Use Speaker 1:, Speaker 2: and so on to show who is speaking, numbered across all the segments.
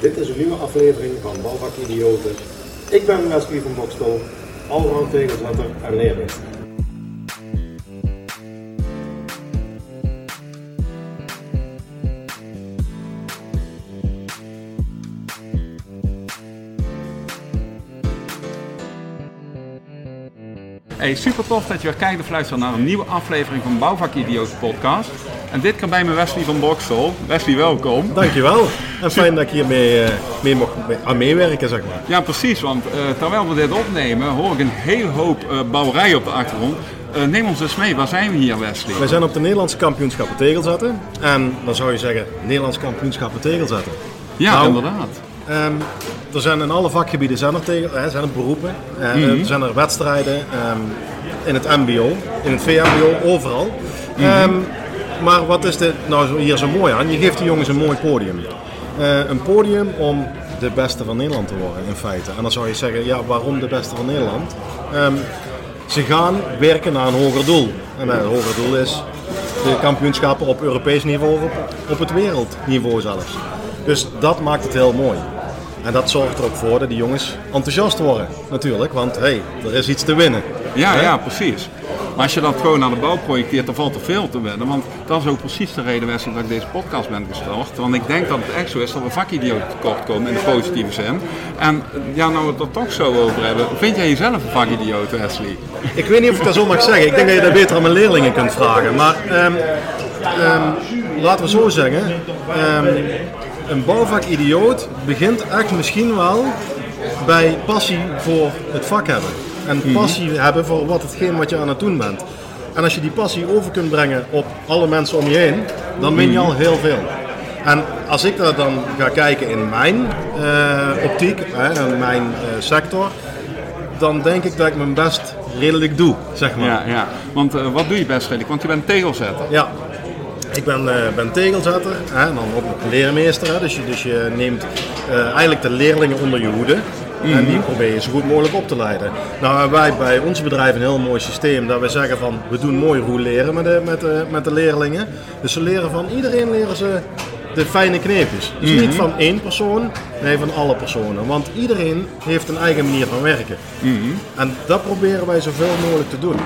Speaker 1: Dit is een nieuwe aflevering van Balvak Idioten. Ik ben Wesley van Bokstel, allround tegenzetter en leermeester.
Speaker 2: Hey, super tof dat je weer kijkt of luistert naar een nieuwe aflevering van Bouwvak Idioten podcast. En dit kan bij me Wesley van Boksel. Wesley, welkom.
Speaker 1: Dankjewel. En fijn dat ik hiermee uh, mee mocht mee, aan meewerken, zeg maar.
Speaker 2: Ja, precies. Want uh, terwijl we dit opnemen, hoor ik een hele hoop uh, bouwerij op de achtergrond. neem ons eens mee, waar zijn we hier, Wesley?
Speaker 1: We zijn op de Nederlandse kampioenschappen tegelzetten. En dan zou je zeggen, Nederlandse kampioenschappen tegelzetten.
Speaker 2: Ja, nou, inderdaad.
Speaker 1: Um, er zijn in alle vakgebieden zijn er, tegen, hè, zijn er beroepen, mm -hmm. er zijn er wedstrijden um, in het MBO, in het VMBO, overal. Mm -hmm. um, maar wat is er nou hier zo mooi aan? Je geeft de jongens een mooi podium. Uh, een podium om de beste van Nederland te worden, in feite. En dan zou je zeggen, ja, waarom de beste van Nederland? ze gaan werken naar een hoger doel. En het hoger doel is de kampioenschappen op Europees niveau, op, op het wereldniveau zelfs. Dus dat maakt het heel mooi. En dat zorgt er ook voor dat die jongens enthousiast worden, natuurlijk. Want hé, hey, er is iets te winnen.
Speaker 2: Ja, ja, precies. Maar als je dat gewoon naar de bouw projecteert, dan valt er veel te winnen. Want dat is ook precies de reden Wesley, dat ik deze podcast ben gestart. Want ik denk dat het echt zo is dat we vakidioten tekort komen in de positieve zin. En ja, nou we het er toch zo over hebben. Vind jij jezelf een vakidioot, Wesley?
Speaker 1: Ik weet niet of ik dat zo mag zeggen. Ik denk dat je dat beter aan mijn leerlingen kunt vragen. Maar um, um, laten we zo zeggen. Um, een bouwvakidioot begint echt misschien wel bij passie voor het vak hebben. En passie hebben voor wat hetgeen wat je aan het doen bent. En als je die passie over kunt brengen op alle mensen om je heen, dan win je al heel veel. En als ik dat dan ga kijken in mijn uh, optiek, hè, in mijn uh, sector, dan denk ik dat ik mijn best redelijk doe, zeg maar.
Speaker 2: Ja, ja. want uh, wat doe je best redelijk? Want je bent tegelzetter.
Speaker 1: Ja, ik ben, uh, ben tegelzetter hè, en dan ook leermeester. Hè, dus, je, dus je neemt uh, eigenlijk de leerlingen onder je hoede. En die probeer je zo goed mogelijk op te leiden. Nou hebben wij bij ons bedrijf een heel mooi systeem dat we zeggen van we doen mooi roleren met de, met, de, met de leerlingen. Dus ze leren van iedereen leren ze de fijne kneepjes. Dus mm -hmm. niet van één persoon, nee van alle personen. Want iedereen heeft een eigen manier van werken. Mm -hmm. En dat proberen wij zoveel mogelijk te doen.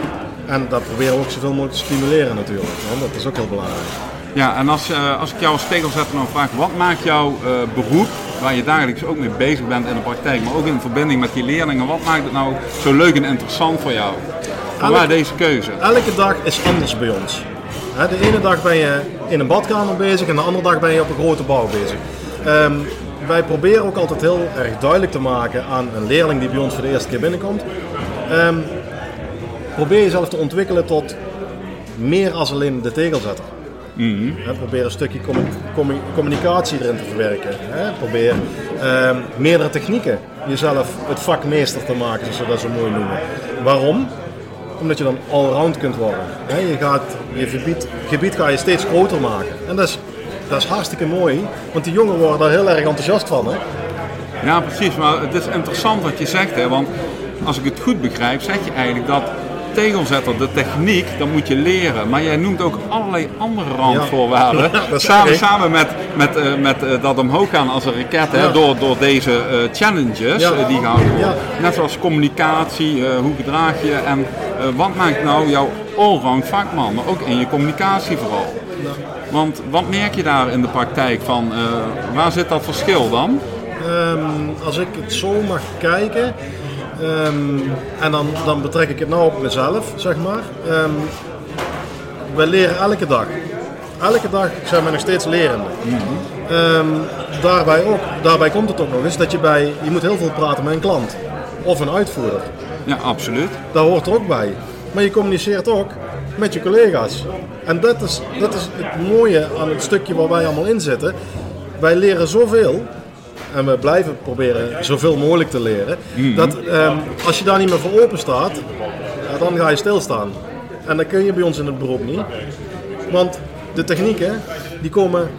Speaker 1: En dat proberen we ook zoveel mogelijk te stimuleren natuurlijk, want dat is ook heel belangrijk.
Speaker 2: Ja, en als, uh, als ik jou als tegelzetter nou vraag, wat maakt jouw uh, beroep, waar je dagelijks ook mee bezig bent in de praktijk, maar ook in verbinding met die leerlingen, wat maakt het nou zo leuk en interessant voor jou? Elke, waar deze keuze?
Speaker 1: Elke dag is anders bij ons. De ene dag ben je in een badkamer bezig en de andere dag ben je op een grote bouw bezig. Um, wij proberen ook altijd heel erg duidelijk te maken aan een leerling die bij ons voor de eerste keer binnenkomt. Um, probeer jezelf te ontwikkelen tot meer als alleen de tegelzetter. Mm -hmm. He, probeer een stukje communicatie erin te verwerken. He, probeer uh, meerdere technieken jezelf het vakmeester te maken, zoals we dat zo mooi noemen. Waarom? Omdat je dan allround kunt worden. He, je gaat je gebied, gebied ga je steeds groter maken. En dat is, dat is hartstikke mooi, want die jongen worden daar heel erg enthousiast van. Hè?
Speaker 2: Ja, precies. Maar het is interessant wat je zegt. Hè? Want als ik het goed begrijp, zeg je eigenlijk dat tegelzetter, de techniek, dat moet je leren. Maar jij noemt ook allerlei andere randvoorwaarden. Ja, samen, samen met, met, uh, met uh, dat omhoog gaan als een raket, hè, door, door deze uh, challenges die gehouden worden. Net zoals communicatie, hoe gedraag je en wat maakt nou jouw allround vakman, maar ook in je communicatie vooral. Want wat merk je daar in de praktijk van, waar zit dat verschil dan?
Speaker 1: Um, als ik het zo mag kijken, Um, en dan, dan betrek ik het nou op mezelf, zeg maar. Um, wij leren elke dag. Elke dag zijn we nog steeds lerende. Mm -hmm. um, daarbij, ook, daarbij komt het ook nog eens dat je bij, je moet heel veel praten met een klant. Of een uitvoerder.
Speaker 2: Ja, absoluut.
Speaker 1: Daar hoort er ook bij. Maar je communiceert ook met je collega's. En dat is, dat is het mooie aan het stukje waar wij allemaal in zitten. Wij leren zoveel en we blijven proberen zoveel mogelijk te leren. Mm -hmm. Dat um, als je daar niet meer voor open staat, ja, dan ga je stilstaan. En dat kun je bij ons in het beroep niet. Want de technieken, die komen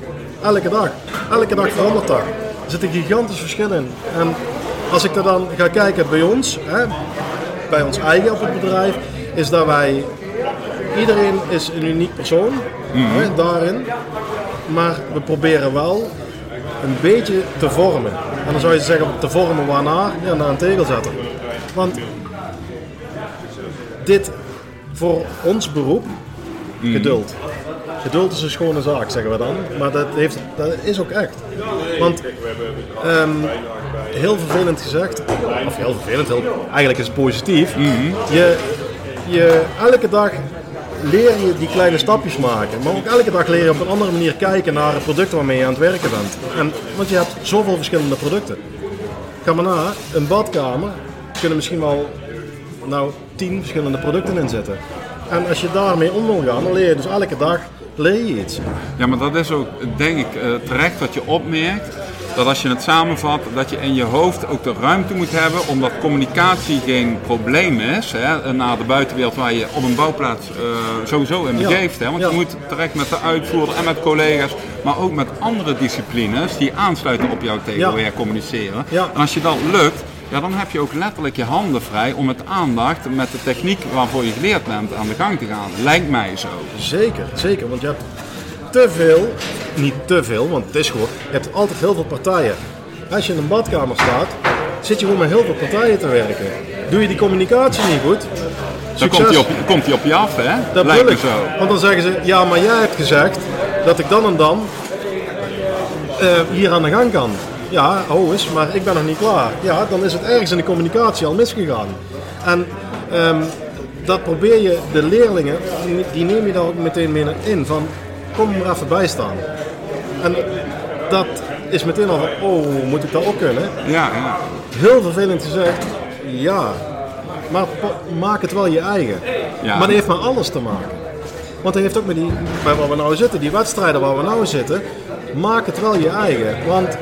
Speaker 1: elke dag. Elke dag verandert dat. Er zit een gigantisch verschil in. En als ik er dan ga kijken bij ons, hè, bij ons eigen op het bedrijf, is dat wij... Iedereen is een uniek persoon mm -hmm. hè, daarin. Maar we proberen wel een beetje te vormen. En dan zou je zeggen, te vormen waarna? Ja, naar een tegelzetter. Want dit voor ons beroep, geduld. Geduld is een schone zaak, zeggen we dan. Maar dat, heeft, dat is ook echt. Want ehm, heel vervelend gezegd, of heel vervelend, heel, eigenlijk is het positief. je, je, elke dag leer je die kleine stapjes maken. Maar ook elke dag leer je op een andere manier kijken naar het product waarmee je aan het werken bent. En, want je hebt zoveel verschillende producten. Ga maar na, een badkamer kunnen misschien wel nou, tien verschillende producten in zitten. En als je daarmee om wil gaan, dan leer je dus elke dag leer je iets.
Speaker 2: Ja, maar dat is ook, denk ik, eh, terecht wat je opmerkt. Dat als je het samenvat, dat je in je hoofd ook de ruimte moet hebben, omdat communicatie geen probleem is hè, naar de buitenwereld waar je op een bouwplaats eh, sowieso in begeeft. Hè, want
Speaker 1: Ja.
Speaker 2: je moet terecht met de uitvoerder en met collega's, maar ook met andere disciplines die aansluiten op jouw communiceren.
Speaker 1: Ja.
Speaker 2: En als je dat lukt, ja, dan heb je ook letterlijk je handen vrij om met aandacht met de techniek waarvoor je geleerd bent aan de gang te gaan. Lijkt mij zo.
Speaker 1: Zeker, zeker. Want je hebt te veel, niet te veel, want het is gewoon, je hebt altijd heel veel partijen. Als je in een badkamer staat, zit je gewoon met heel veel partijen te werken. Doe je die communicatie niet goed,
Speaker 2: Dan komt hij op, komt hij op je af, hè?
Speaker 1: Dat
Speaker 2: Lijkt me zo.
Speaker 1: Want dan zeggen ze, ja, maar jij hebt gezegd dat ik dan en dan eh, hier aan de gang kan. Ja, oh is, maar ik ben nog niet klaar. Ja, dan is het ergens in de communicatie al misgegaan. En ehm, dat probeer je de leerlingen, die, neem je daar ook meteen mee in. Van, kom maar even bij staan. En dat is meteen al van, oh, moet ik dat ook kunnen?
Speaker 2: Ja, ja.
Speaker 1: Heel vervelend gezegd, ja. Maar maak het wel je eigen.
Speaker 2: Ja.
Speaker 1: Maar dat heeft met alles te maken. Want dat heeft ook met die, bij waar we nou zitten, die wedstrijden waar we nou zitten, maak het wel je eigen. Want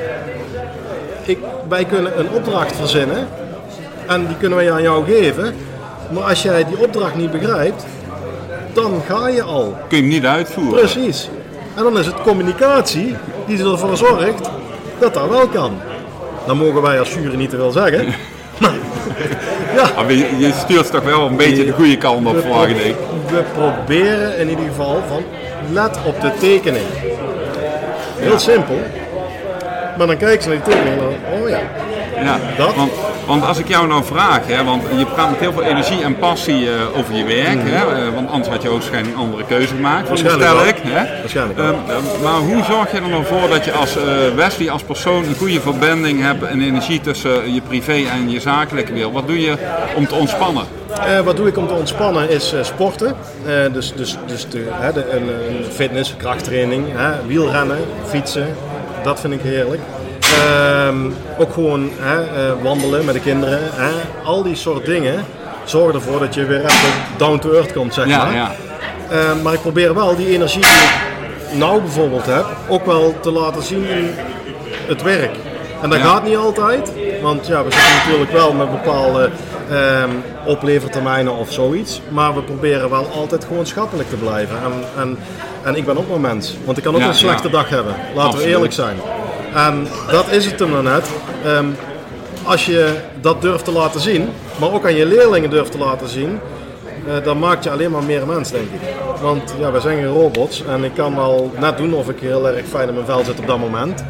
Speaker 1: ik, wij kunnen een opdracht verzinnen en die kunnen wij aan jou geven. Maar als jij die opdracht niet begrijpt, dan ga je al.
Speaker 2: Kun je hem niet uitvoeren.
Speaker 1: Precies. En dan is het communicatie die ervoor zorgt dat dat wel kan. Dan mogen wij als jury niet te veel zeggen. Maar, ja,
Speaker 2: Maar je, je stuurt toch wel een beetje de goede kant op,
Speaker 1: pro-
Speaker 2: ik.
Speaker 1: we proberen in ieder geval van let op de tekening. Heel simpel. Maar dan kijken ze naar die tekening en dan, oh ja,
Speaker 2: Ja,
Speaker 1: Dat?
Speaker 2: Want, want als ik jou nou vraag, hè, want je praat met heel veel energie en passie eh, over je werk, hè, eh, want anders had je waarschijnlijk een andere keuze gemaakt,
Speaker 1: Waarschijnlijk
Speaker 2: veronderstel ik. Hè?
Speaker 1: Waarschijnlijk.
Speaker 2: Ehm, ehm, maar hoe zorg je er nou voor dat je als eh, Wesley, als persoon, een goede verbinding hebt en energie tussen je privé en je zakelijke wereld? Wat doe je om te ontspannen?
Speaker 1: Wat doe ik om te ontspannen is sporten. Dus dus, dus de, de, een, een fitness, krachttraining, wielrennen, fietsen. Dat vind ik heerlijk. Ehm, ook gewoon hè, eh, wandelen met de kinderen. Hè. Al die soort dingen zorgen ervoor dat je weer even down to earth komt, zeg
Speaker 2: Ja,
Speaker 1: maar.
Speaker 2: ja.
Speaker 1: Eh, maar ik probeer wel die energie die ik nou bijvoorbeeld heb, ook wel te laten zien in het werk. En dat
Speaker 2: Ja.
Speaker 1: gaat niet altijd, want ja, we zitten natuurlijk wel met bepaalde ehm, oplevertermijnen of zoiets. Maar we proberen wel altijd gewoon schappelijk te blijven. En, en, en ik ben ook maar mens, want ik kan ook een slechte dag hebben. Laten
Speaker 2: Absoluut.
Speaker 1: we eerlijk zijn. En dat is het hem dan net. Ehm, als je dat durft te laten zien, maar ook aan je leerlingen durft te laten zien, eh, dan maakt je alleen maar meer mens, denk ik. Want ja, wij zijn geen robots en ik kan wel net doen of ik heel erg fijn in mijn vel zit op dat moment.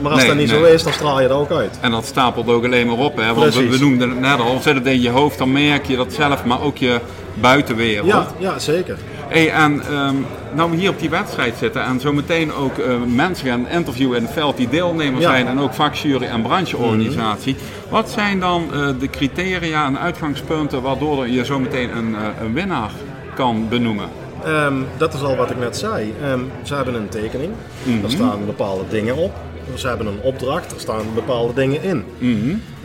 Speaker 1: Maar als
Speaker 2: Nee,
Speaker 1: dat niet
Speaker 2: nee.
Speaker 1: zo is, dan straal je dat ook uit.
Speaker 2: En dat stapelt ook alleen maar op, hè? want we, noemden het net al, zit het in je hoofd, dan merk je dat zelf, maar ook je buitenwereld.
Speaker 1: Ja, ja zeker.
Speaker 2: Hey, en ehm, nou we hier op die wedstrijd zitten en zo meteen ook eh, mensen gaan interviewen in het veld die deelnemer
Speaker 1: Ja.
Speaker 2: zijn en ook vakjury en brancheorganisatie. Wat zijn dan eh, de criteria en uitgangspunten waardoor je zo meteen een, eh, een winnaar kan benoemen?
Speaker 1: Ehm, dat is al wat ik net zei. Ehm, ze hebben een tekening, daar staan bepaalde dingen op. Ze hebben een opdracht, er staan bepaalde dingen in.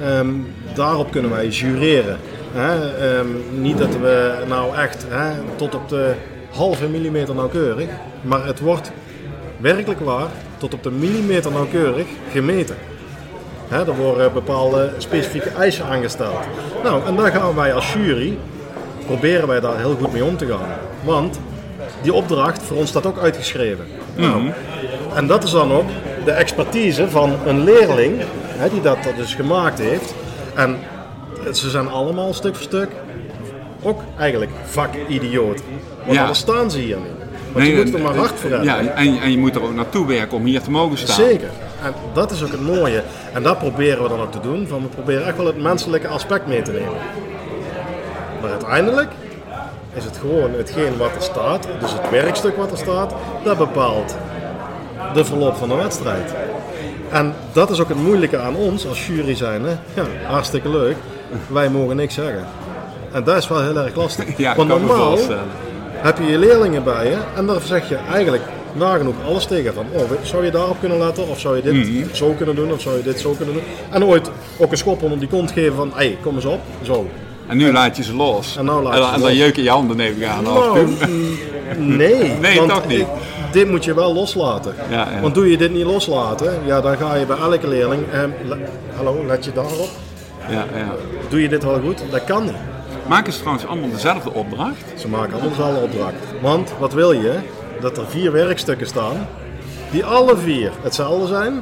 Speaker 1: Ehm, daarop kunnen wij jureren. Hè? Ehm, niet dat we nou echt hè, tot op de halve millimeter nauwkeurig, maar het wordt werkelijk waar tot op de millimeter nauwkeurig gemeten. Hè, er worden bepaalde specifieke eisen aangesteld. Nou, en daar gaan wij als jury, proberen wij daar heel goed mee om te gaan. Want die opdracht voor ons staat ook uitgeschreven. Nou, en dat is dan ook de expertise van een leerling, hè, die dat dus gemaakt heeft. En ze zijn allemaal stuk voor stuk ook eigenlijk vakidioot. Want
Speaker 2: Ja.
Speaker 1: anders staan ze hier niet. Want je moet er maar hard voor hebben.
Speaker 2: Ja, en, en je moet er ook naartoe werken om hier te mogen staan.
Speaker 1: Zeker. En dat is ook het mooie. En dat proberen we dan ook te doen. Van we proberen echt wel het menselijke aspect mee te nemen. Maar uiteindelijk is het gewoon hetgeen wat er staat, dus het werkstuk wat er staat, dat bepaalt de verloop van de wedstrijd. En dat is ook het moeilijke aan ons als jury zijn. Hè? Ja, hartstikke leuk. Wij mogen niks zeggen. En dat is wel heel erg lastig.
Speaker 2: Ja,
Speaker 1: Want normaal heb je je leerlingen bij je en daar zeg je eigenlijk nagenoeg alles tegen. Van, oh, zou je daarop kunnen letten? Of zou je dit
Speaker 2: Mhm.
Speaker 1: zo kunnen doen? Of zou je dit zo kunnen doen? En ooit ook een schop onder die kont geven van, hé, hey, kom eens op. Zo.
Speaker 2: En nu laat je ze los.
Speaker 1: En nou laat je
Speaker 2: en, dan jeuken je handen neem ik aan.
Speaker 1: Nou, mm, nee.
Speaker 2: Nee,
Speaker 1: want
Speaker 2: toch niet.
Speaker 1: Dit moet je wel loslaten.
Speaker 2: Ja, ja.
Speaker 1: Want doe je dit niet loslaten, ja, dan ga je bij elke leerling... le- hallo, let je daarop?
Speaker 2: Ja, ja.
Speaker 1: Doe je dit wel goed? Dat kan niet.
Speaker 2: Maken ze trouwens allemaal dezelfde opdracht?
Speaker 1: Ze maken allemaal dezelfde opdracht. Want wat wil je? Dat er vier werkstukken staan die alle vier hetzelfde zijn,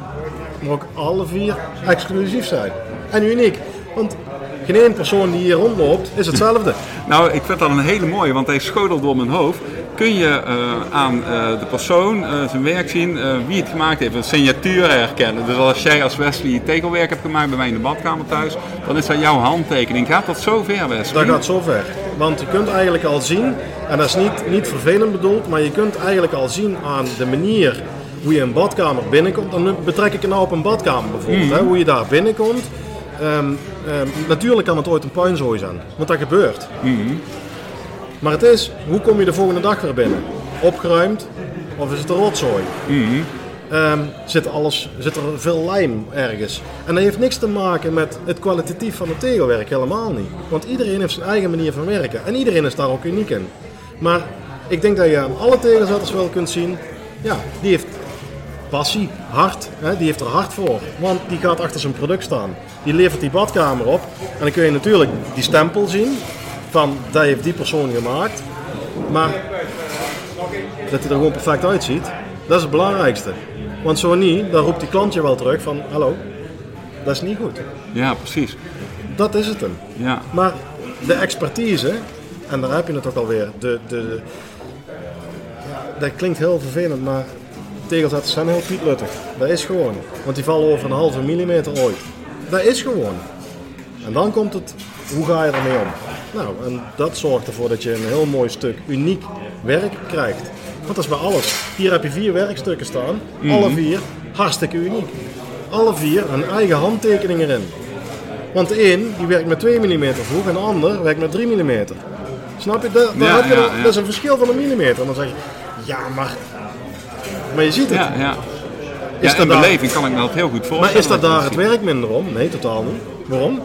Speaker 1: maar ook alle vier exclusief zijn. En uniek. Want geen één persoon die hier rondloopt is hetzelfde.
Speaker 2: Nou, ik vind dat een hele mooie, want hij schotelt door mijn hoofd. Kun je eh, aan eh, de persoon eh, zijn werk zien wie het gemaakt heeft, een signatuur herkennen. Dus als jij als Wesley tegelwerk hebt gemaakt bij mij in de badkamer thuis, dan is dat jouw handtekening. Gaat dat zo ver, Wesley?
Speaker 1: Dat gaat zo ver. Want je kunt eigenlijk al zien, en dat is niet, niet vervelend bedoeld, maar je kunt eigenlijk al zien aan de manier hoe je een badkamer binnenkomt. Dan betrek ik het nou op een badkamer bijvoorbeeld, hè, hoe je daar binnenkomt. Ehm, ehm, natuurlijk kan het ooit een puinzooi zijn, want dat gebeurt. Maar het is, hoe kom je de volgende dag weer binnen? Opgeruimd of is het een rotzooi? Ehm, zit, alles, zit er veel lijm ergens? En dat heeft niks te maken met het kwalitatief van het tegelwerk, helemaal niet. Want iedereen heeft zijn eigen manier van werken en iedereen is daar ook uniek in. Maar ik denk dat je aan alle tegelzetters wel kunt zien, ja, die heeft passie, hart, hè, die heeft er hard voor. Want die gaat achter zijn product staan. Die levert die badkamer op en dan kun je natuurlijk die stempel zien van dat heeft die persoon gemaakt. Maar dat hij er gewoon perfect uitziet, dat is het belangrijkste. Want zo niet, dan roept die klant je wel terug van hallo, dat is niet goed.
Speaker 2: Ja, precies.
Speaker 1: Dat is het hem.
Speaker 2: Ja.
Speaker 1: Maar de expertise, en daar heb je het ook alweer, de, de, de- ja, dat klinkt heel vervelend, maar tegelzetters zijn heel pietluttig. Dat is gewoon. Want die vallen over een halve millimeter ooit. Dat is gewoon. En dan komt het, hoe ga je ermee om? Nou, en dat zorgt ervoor dat je een heel mooi stuk uniek werk krijgt. Want dat is bij alles. Hier heb je vier werkstukken staan, alle vier hartstikke uniek. Alle vier een eigen handtekening erin. Want de een die werkt met 2 mm vroeg en de ander werkt met 3 mm. Snap je? Dat, daar
Speaker 2: Ja,
Speaker 1: heb je
Speaker 2: ja,
Speaker 1: dan-
Speaker 2: ja.
Speaker 1: dat is een verschil van een millimeter. En dan zeg je, ja, maar. Maar je ziet het.
Speaker 2: Ja, ja.
Speaker 1: Is
Speaker 2: ja,
Speaker 1: daar-
Speaker 2: beleving kan ik me dat heel goed voorstellen.
Speaker 1: maar is dat daar het werk minder om? Nee, totaal niet. Waarom?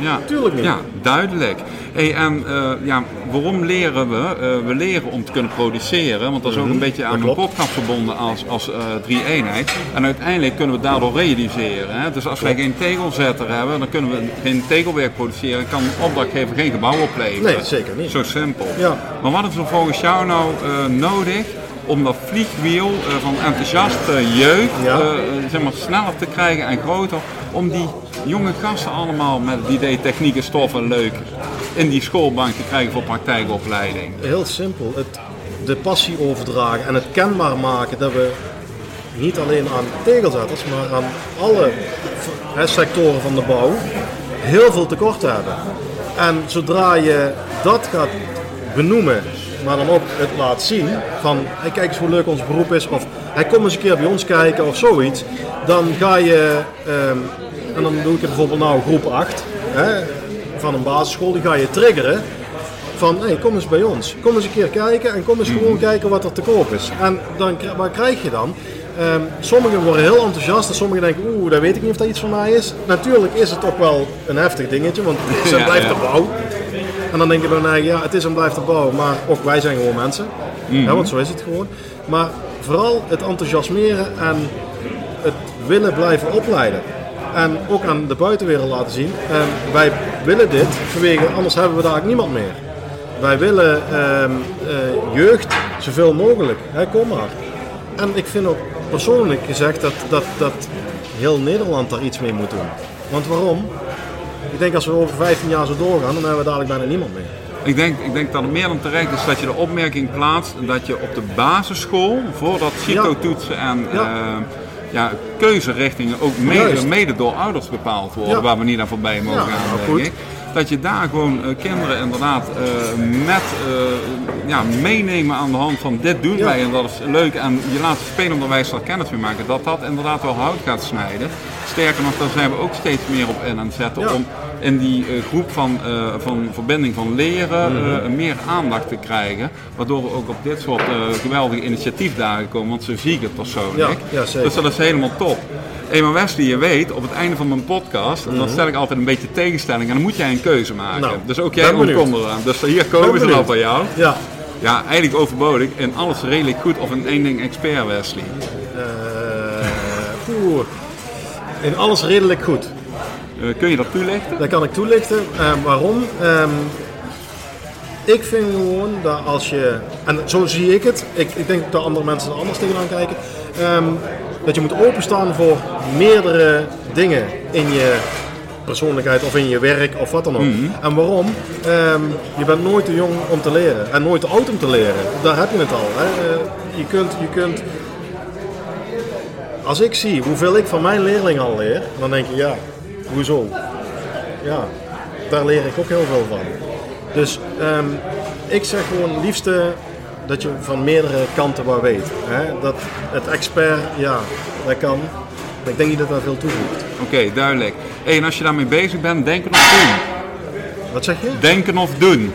Speaker 2: Ja,
Speaker 1: Tuurlijk niet.
Speaker 2: Ja, duidelijk. Hey, en eh, ja, waarom leren we? Eh, we leren om te kunnen produceren, want dat is ook een beetje aan
Speaker 1: Mhm. dat
Speaker 2: een
Speaker 1: klopt.
Speaker 2: podcast verbonden als, als eh, drie eenheid. En uiteindelijk kunnen we het daardoor realiseren. Hè? Dus als wij geen tegelzetter hebben, dan kunnen we geen tegelwerk produceren en kan een opdrachtgever geen gebouw opleveren.
Speaker 1: Nee, zeker niet.
Speaker 2: Zo simpel.
Speaker 1: Ja.
Speaker 2: Maar wat is er volgens jou nou nodig om dat vliegwiel eh, van enthousiaste jeugd
Speaker 1: Ja.
Speaker 2: eh, zeg maar, sneller te krijgen en groter, om die jonge gasten allemaal met het idee techniek en stoffen leuk in die schoolbank te krijgen voor praktijkopleiding?
Speaker 1: Heel simpel. Het, de passie overdragen en het kenbaar maken dat we niet alleen aan tegelzetters, maar aan alle sectoren van de bouw heel veel tekort hebben. En zodra je dat gaat benoemen, maar dan ook het laat zien van hey, kijk eens hoe leuk ons beroep is of hey, kom eens een keer bij ons kijken of zoiets, dan ga je, ehm, en dan doe ik het bijvoorbeeld nou groep 8 hè, van een basisschool, die ga je triggeren van hey, kom eens bij ons. Kom eens een keer kijken en kom eens gewoon kijken wat er te koop is. En dan, wat krijg je dan? Ehm, sommigen worden heel enthousiast en sommigen denken, oeh, dat weet ik niet of dat iets voor mij is. Natuurlijk is het ook wel een heftig dingetje, want
Speaker 2: Ja,
Speaker 1: blijft
Speaker 2: ja.
Speaker 1: de bouw. En dan denk je bij mij, ja, het is en blijft de bouw, maar ook wij zijn gewoon mensen. Ja, want zo is het gewoon. Maar vooral het enthousiasmeren en het willen blijven opleiden. En ook aan de buitenwereld laten zien, ehm, wij willen dit vanwege, anders hebben we daar eigenlijk niemand meer. Wij willen ehm, eh, jeugd zoveel mogelijk, hè, kom maar. En ik vind ook persoonlijk gezegd dat, dat, dat heel Nederland daar iets mee moet doen. Want waarom? Ik denk als we over 15 jaar zo doorgaan, dan hebben we dadelijk bijna niemand meer.
Speaker 2: Ik denk, ik denk dat het meer dan terecht is dat je de opmerking plaatst dat je op de basisschool, voordat CITO-toetsen en
Speaker 1: Ja.
Speaker 2: eh, ja, keuzerichtingen ook mede, mede door ouders bepaald worden, waar we niet aan voorbij mogen gaan.
Speaker 1: nou,
Speaker 2: denk ik. Dat je daar gewoon eh, kinderen inderdaad eh, met eh, ja, meenemen aan de hand van dit doen wij en dat is leuk. En je laat spelenderwijs daar kennis mee maken. Dat dat inderdaad wel hout gaat snijden. Sterker nog, daar zijn we ook steeds meer op in aan het zetten.
Speaker 1: Ja.
Speaker 2: Om in die groep van, van verbinding van leren
Speaker 1: Mhm.
Speaker 2: meer aandacht te krijgen. Waardoor we ook op dit soort geweldige initiatiefdagen komen. Want zo zie ik het persoonlijk.
Speaker 1: Ja, ja, zeker.
Speaker 2: dus dat is helemaal top. Hey, maar Wesley, je weet, op het einde van mijn podcast, dan stel ik altijd een beetje tegenstelling en dan moet jij een keuze maken.
Speaker 1: Mhm. Nou,
Speaker 2: dus ook jij ontkomt eraan. Dus hier komen ze
Speaker 1: benieuwd.
Speaker 2: van jou.
Speaker 1: Ja.
Speaker 2: Ja, eigenlijk overbodig. In alles redelijk goed of in één ding expert, Wesley.
Speaker 1: Oeh. In alles redelijk goed.
Speaker 2: Eh, kun je dat toelichten?
Speaker 1: Dat kan ik toelichten. Eh, waarom? Ehm, ik vind gewoon dat als je, en zo zie ik het, ik, ik denk dat andere mensen er anders tegenaan kijken, ehm, dat je moet openstaan voor meerdere dingen in je persoonlijkheid of in je werk of wat dan ook. En waarom? Ehm, je bent nooit te jong om te leren en nooit te oud om te leren. Daar heb je het al. Hè? Eh, je, kunt, je kunt als ik zie hoeveel ik van mijn leerlingen al leer, dan denk je ja, hoezo? Ja, daar leer ik ook heel veel van. Dus ehm, ik zeg gewoon liefste dat je van meerdere kanten wat weet. Hè? Dat het expert, ja, dat kan. Maar ik denk niet dat dat veel toevoegt.
Speaker 2: Oké, duidelijk. Hey, en als je daarmee bezig bent, denken of doen.
Speaker 1: Wat zeg je?
Speaker 2: Denken of doen.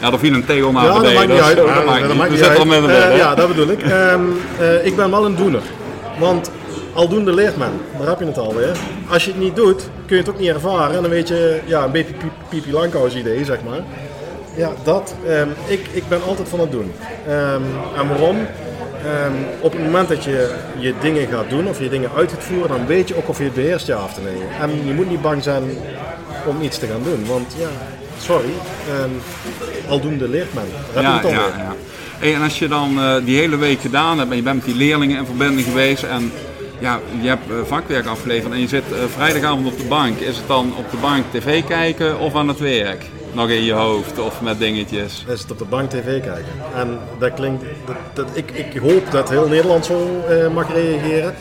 Speaker 2: Ja, daar viel een Theo naar
Speaker 1: Ja, dat
Speaker 2: beneden.
Speaker 1: maakt niet
Speaker 2: dus
Speaker 1: uit.
Speaker 2: Dat
Speaker 1: Ja, dat
Speaker 2: niet.
Speaker 1: maakt
Speaker 2: We
Speaker 1: niet uit.
Speaker 2: middenin.
Speaker 1: Eh,
Speaker 2: hè?
Speaker 1: ja, dat bedoel ik. Ehm, eh, ik ben wel een doener. Want aldoende leert men. Daar heb je het alweer. Als je het niet doet, kun je het ook niet ervaren. En dan weet je, ja, een beetje Pipi idee, zeg maar. Ja, dat. ehm, ik, ik ben altijd van het doen. Ehm, en waarom? Ehm, op het moment dat je je dingen gaat doen of je dingen uit gaat voeren, dan weet je ook of je het beheerst ja of te nee. En je moet niet bang zijn om iets te gaan doen. Want ja, sorry, aldoende leert men. Daar heb je
Speaker 2: Ja,
Speaker 1: het
Speaker 2: ja, ja. Hey, en als je dan eh, die hele week gedaan hebt en je bent met die leerlingen in verbinding geweest en ja, je hebt eh, vakwerk afgeleverd en je zit eh, vrijdagavond op de bank, is het dan op de bank tv kijken of aan het werk? Nog in je hoofd of met dingetjes?
Speaker 1: is het op de bank tv kijken. En dat klinkt, dat, dat, ik, ik hoop dat heel Nederland zo eh, mag reageren.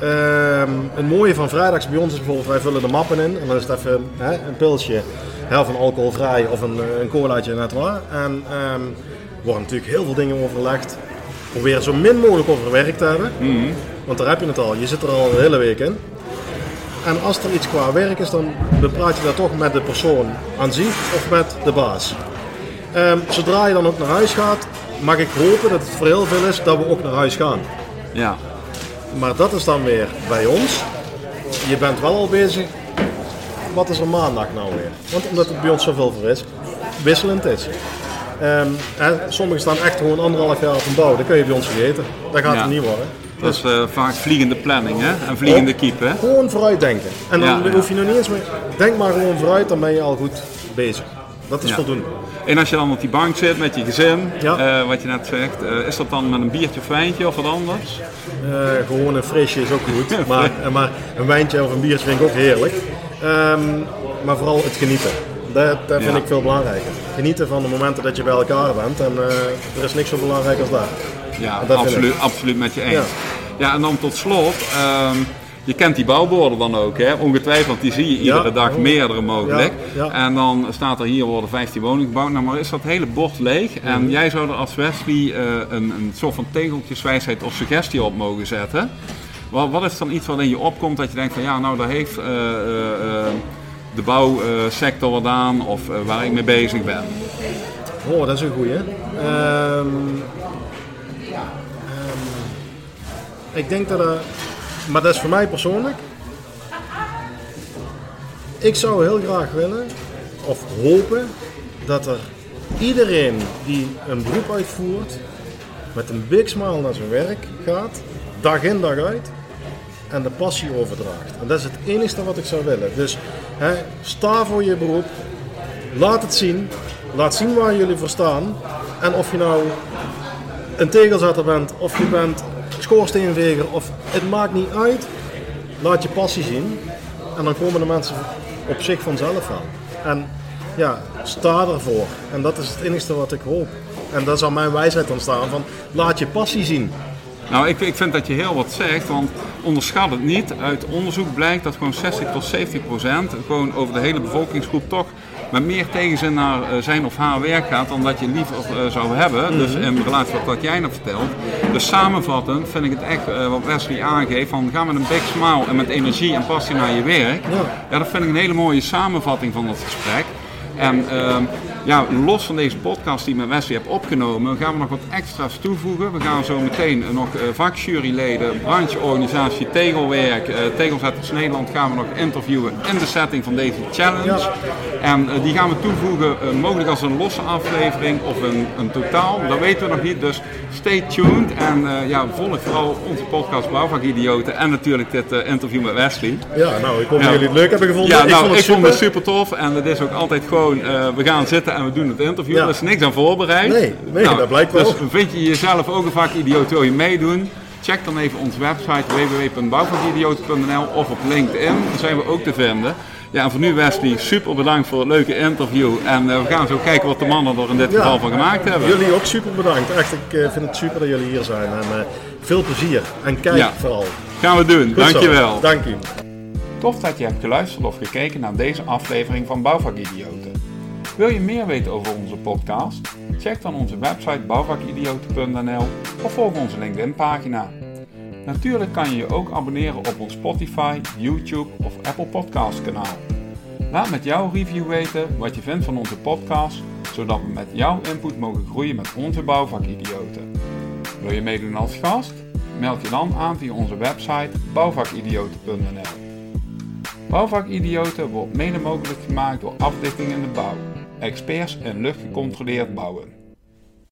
Speaker 1: Ehm het mooie van vrijdags bij ons is bijvoorbeeld, wij vullen de mappen in en dan is het even hè, een pilsje, helft van alcoholvrij of een, eh, een colaatje net waar. En er worden natuurlijk heel veel dingen overlegd. Probeer zo min mogelijk over werk te hebben, want daar heb je het al. Je zit er al de hele week in. En als er iets qua werk is, dan bepraat je dat toch met de persoon aan zich of met de baas. Ehm, zodra je dan ook naar huis gaat, mag ik hopen dat het voor heel veel is dat we ook naar huis gaan.
Speaker 2: Ja,
Speaker 1: Maar dat is dan weer bij ons. Je bent wel al bezig. Wat is er maandag nou weer? Want omdat het bij ons zoveel voor is, wisselend is. Hè, sommigen staan echt gewoon anderhalf jaar op een bouw. Dat kun je bij ons vergeten. Dat gaat
Speaker 2: Ja.
Speaker 1: er niet worden.
Speaker 2: Dat is eh, vaak vliegende planning hè? en vliegende keep hè?
Speaker 1: Gewoon vooruit denken. En dan
Speaker 2: Ja,
Speaker 1: hoef je nog niet eens meer. Denk maar gewoon vooruit, dan ben je al goed bezig. Dat is voldoende.
Speaker 2: En als je dan op die bank zit met je gezin,
Speaker 1: Ja.
Speaker 2: eh, wat je net zegt, eh, is dat dan met een biertje of wijntje of wat anders?
Speaker 1: Gewoon een frisje is ook goed. maar, maar een wijntje of een biertje vind ik ook heerlijk. Ehm, maar vooral het genieten. Dat, dat vind
Speaker 2: Ja.
Speaker 1: ik veel belangrijker. Genieten van de momenten dat je bij elkaar bent. En er is niks zo belangrijk als dat.
Speaker 2: Ja,
Speaker 1: Dat
Speaker 2: absoluut, absoluut met je eens. Ja.
Speaker 1: Ja.
Speaker 2: en dan tot slot, ehm, je kent die bouwborden dan ook, hè? ongetwijfeld, die zie je iedere
Speaker 1: Ja.
Speaker 2: dag,
Speaker 1: Oh.
Speaker 2: meerdere mogelijk.
Speaker 1: Ja, ja.
Speaker 2: En dan staat er hier worden 15 woningen gebouwd, nou, maar is dat hele bord leeg. En
Speaker 1: Mhm.
Speaker 2: jij zou er als Wesley eh, een, een soort van tegeltjeswijsheid of suggestie op mogen zetten. Wat, wat is dan iets wat in je opkomt dat je denkt van ja, nou daar heeft eh, eh, de bouwsector wat aan of waar ik mee bezig ben.
Speaker 1: Oh, dat is een goeie. Ehm, ik denk dat er... Maar dat is voor mij persoonlijk. Ik zou heel graag willen, of hopen, dat er iedereen die een beroep uitvoert, met een big smile naar zijn werk gaat, dag in dag uit, en de passie overdraagt. En dat is het enige wat ik zou willen. Dus hè, sta voor je beroep, laat het zien, laat zien waar jullie voor staan. En of je nou een tegelzetter bent, of je bent schoorsteenveger, of het maakt niet uit. Laat je passie zien en dan komen de mensen op zich vanzelf aan. En ja, sta ervoor. En dat is het enige wat ik hoop. En dat zou mijn wijsheid dan staan van laat je passie zien.
Speaker 2: Nou, ik, ik vind dat je heel wat zegt, want onderschat het niet. Uit onderzoek blijkt dat gewoon 60 tot 70 procent gewoon over de hele bevolkingsgroep toch met meer tegenzin naar eh, zijn of haar werk gaat dan dat je liever uh, zou hebben. Dus in relatie tot wat jij net vertelt. Dus samenvattend vind ik het echt uh, wat Wesley aangeeft van ga met een big smile en met energie en passie naar je werk. Ja. ja, dat vind ik een hele mooie samenvatting van dat gesprek. En ehm, ja, los van deze podcast die ik met Wesley heb opgenomen, gaan we nog wat extra's toevoegen. We gaan zo meteen nog uh, vakjuryleden, brancheorganisatie Tegelwerk, uh, Tegelzetters Nederland gaan we nog interviewen in de setting van deze challenge. En die gaan we toevoegen, mogelijk als een losse aflevering of een, een totaal, dat weten we nog niet. Dus stay tuned en ja, volg vooral onze podcast Bouwvakidioten en natuurlijk dit interview met Wesley.
Speaker 1: Ja, nou, ik hoop dat jullie het leuk hebben gevonden.
Speaker 2: Ja, nou, ik vond het, ik vond het super tof en het is ook altijd gewoon, we gaan zitten en we doen het interview. Er is niks aan voorbereid.
Speaker 1: Nee, nee nou, dat blijkt wel.
Speaker 2: Dus vind je jezelf ook een vakidioot, wil je meedoen? Check dan even onze website www.bouwvakidioot.nl of op LinkedIn. Daar zijn we ook te vinden. Ja, en voor nu Wesley, super bedankt voor het leuke interview. En uh, we gaan zo kijken wat de mannen er in dit geval van gemaakt hebben.
Speaker 1: Jullie ook super bedankt. Echt, ik uh, vind het super dat jullie hier zijn. En uh, veel plezier. En kijk ja. vooral.
Speaker 2: Gaan we doen. Goed Dankjewel.
Speaker 1: Zo. Dank je.
Speaker 2: Tof dat je hebt geluisterd of gekeken naar deze aflevering van Bouwvakidioten. Wil je meer weten over onze podcast? Check dan onze website bouwvakidioten.nl of volg onze LinkedIn pagina. Natuurlijk kan je je ook abonneren op ons Spotify, YouTube of Apple Podcast kanaal. Laat met jouw review weten wat je vindt van onze podcast, zodat we met jouw input mogen groeien met onze bouwvakidioten. Wil je meedoen als gast? Meld je dan aan via onze website bouwvakidioten.nl. Bouwvakidioten wordt mede mogelijk gemaakt door Afdichting in de Bouw experts en luchtgecontroleerd bouwen.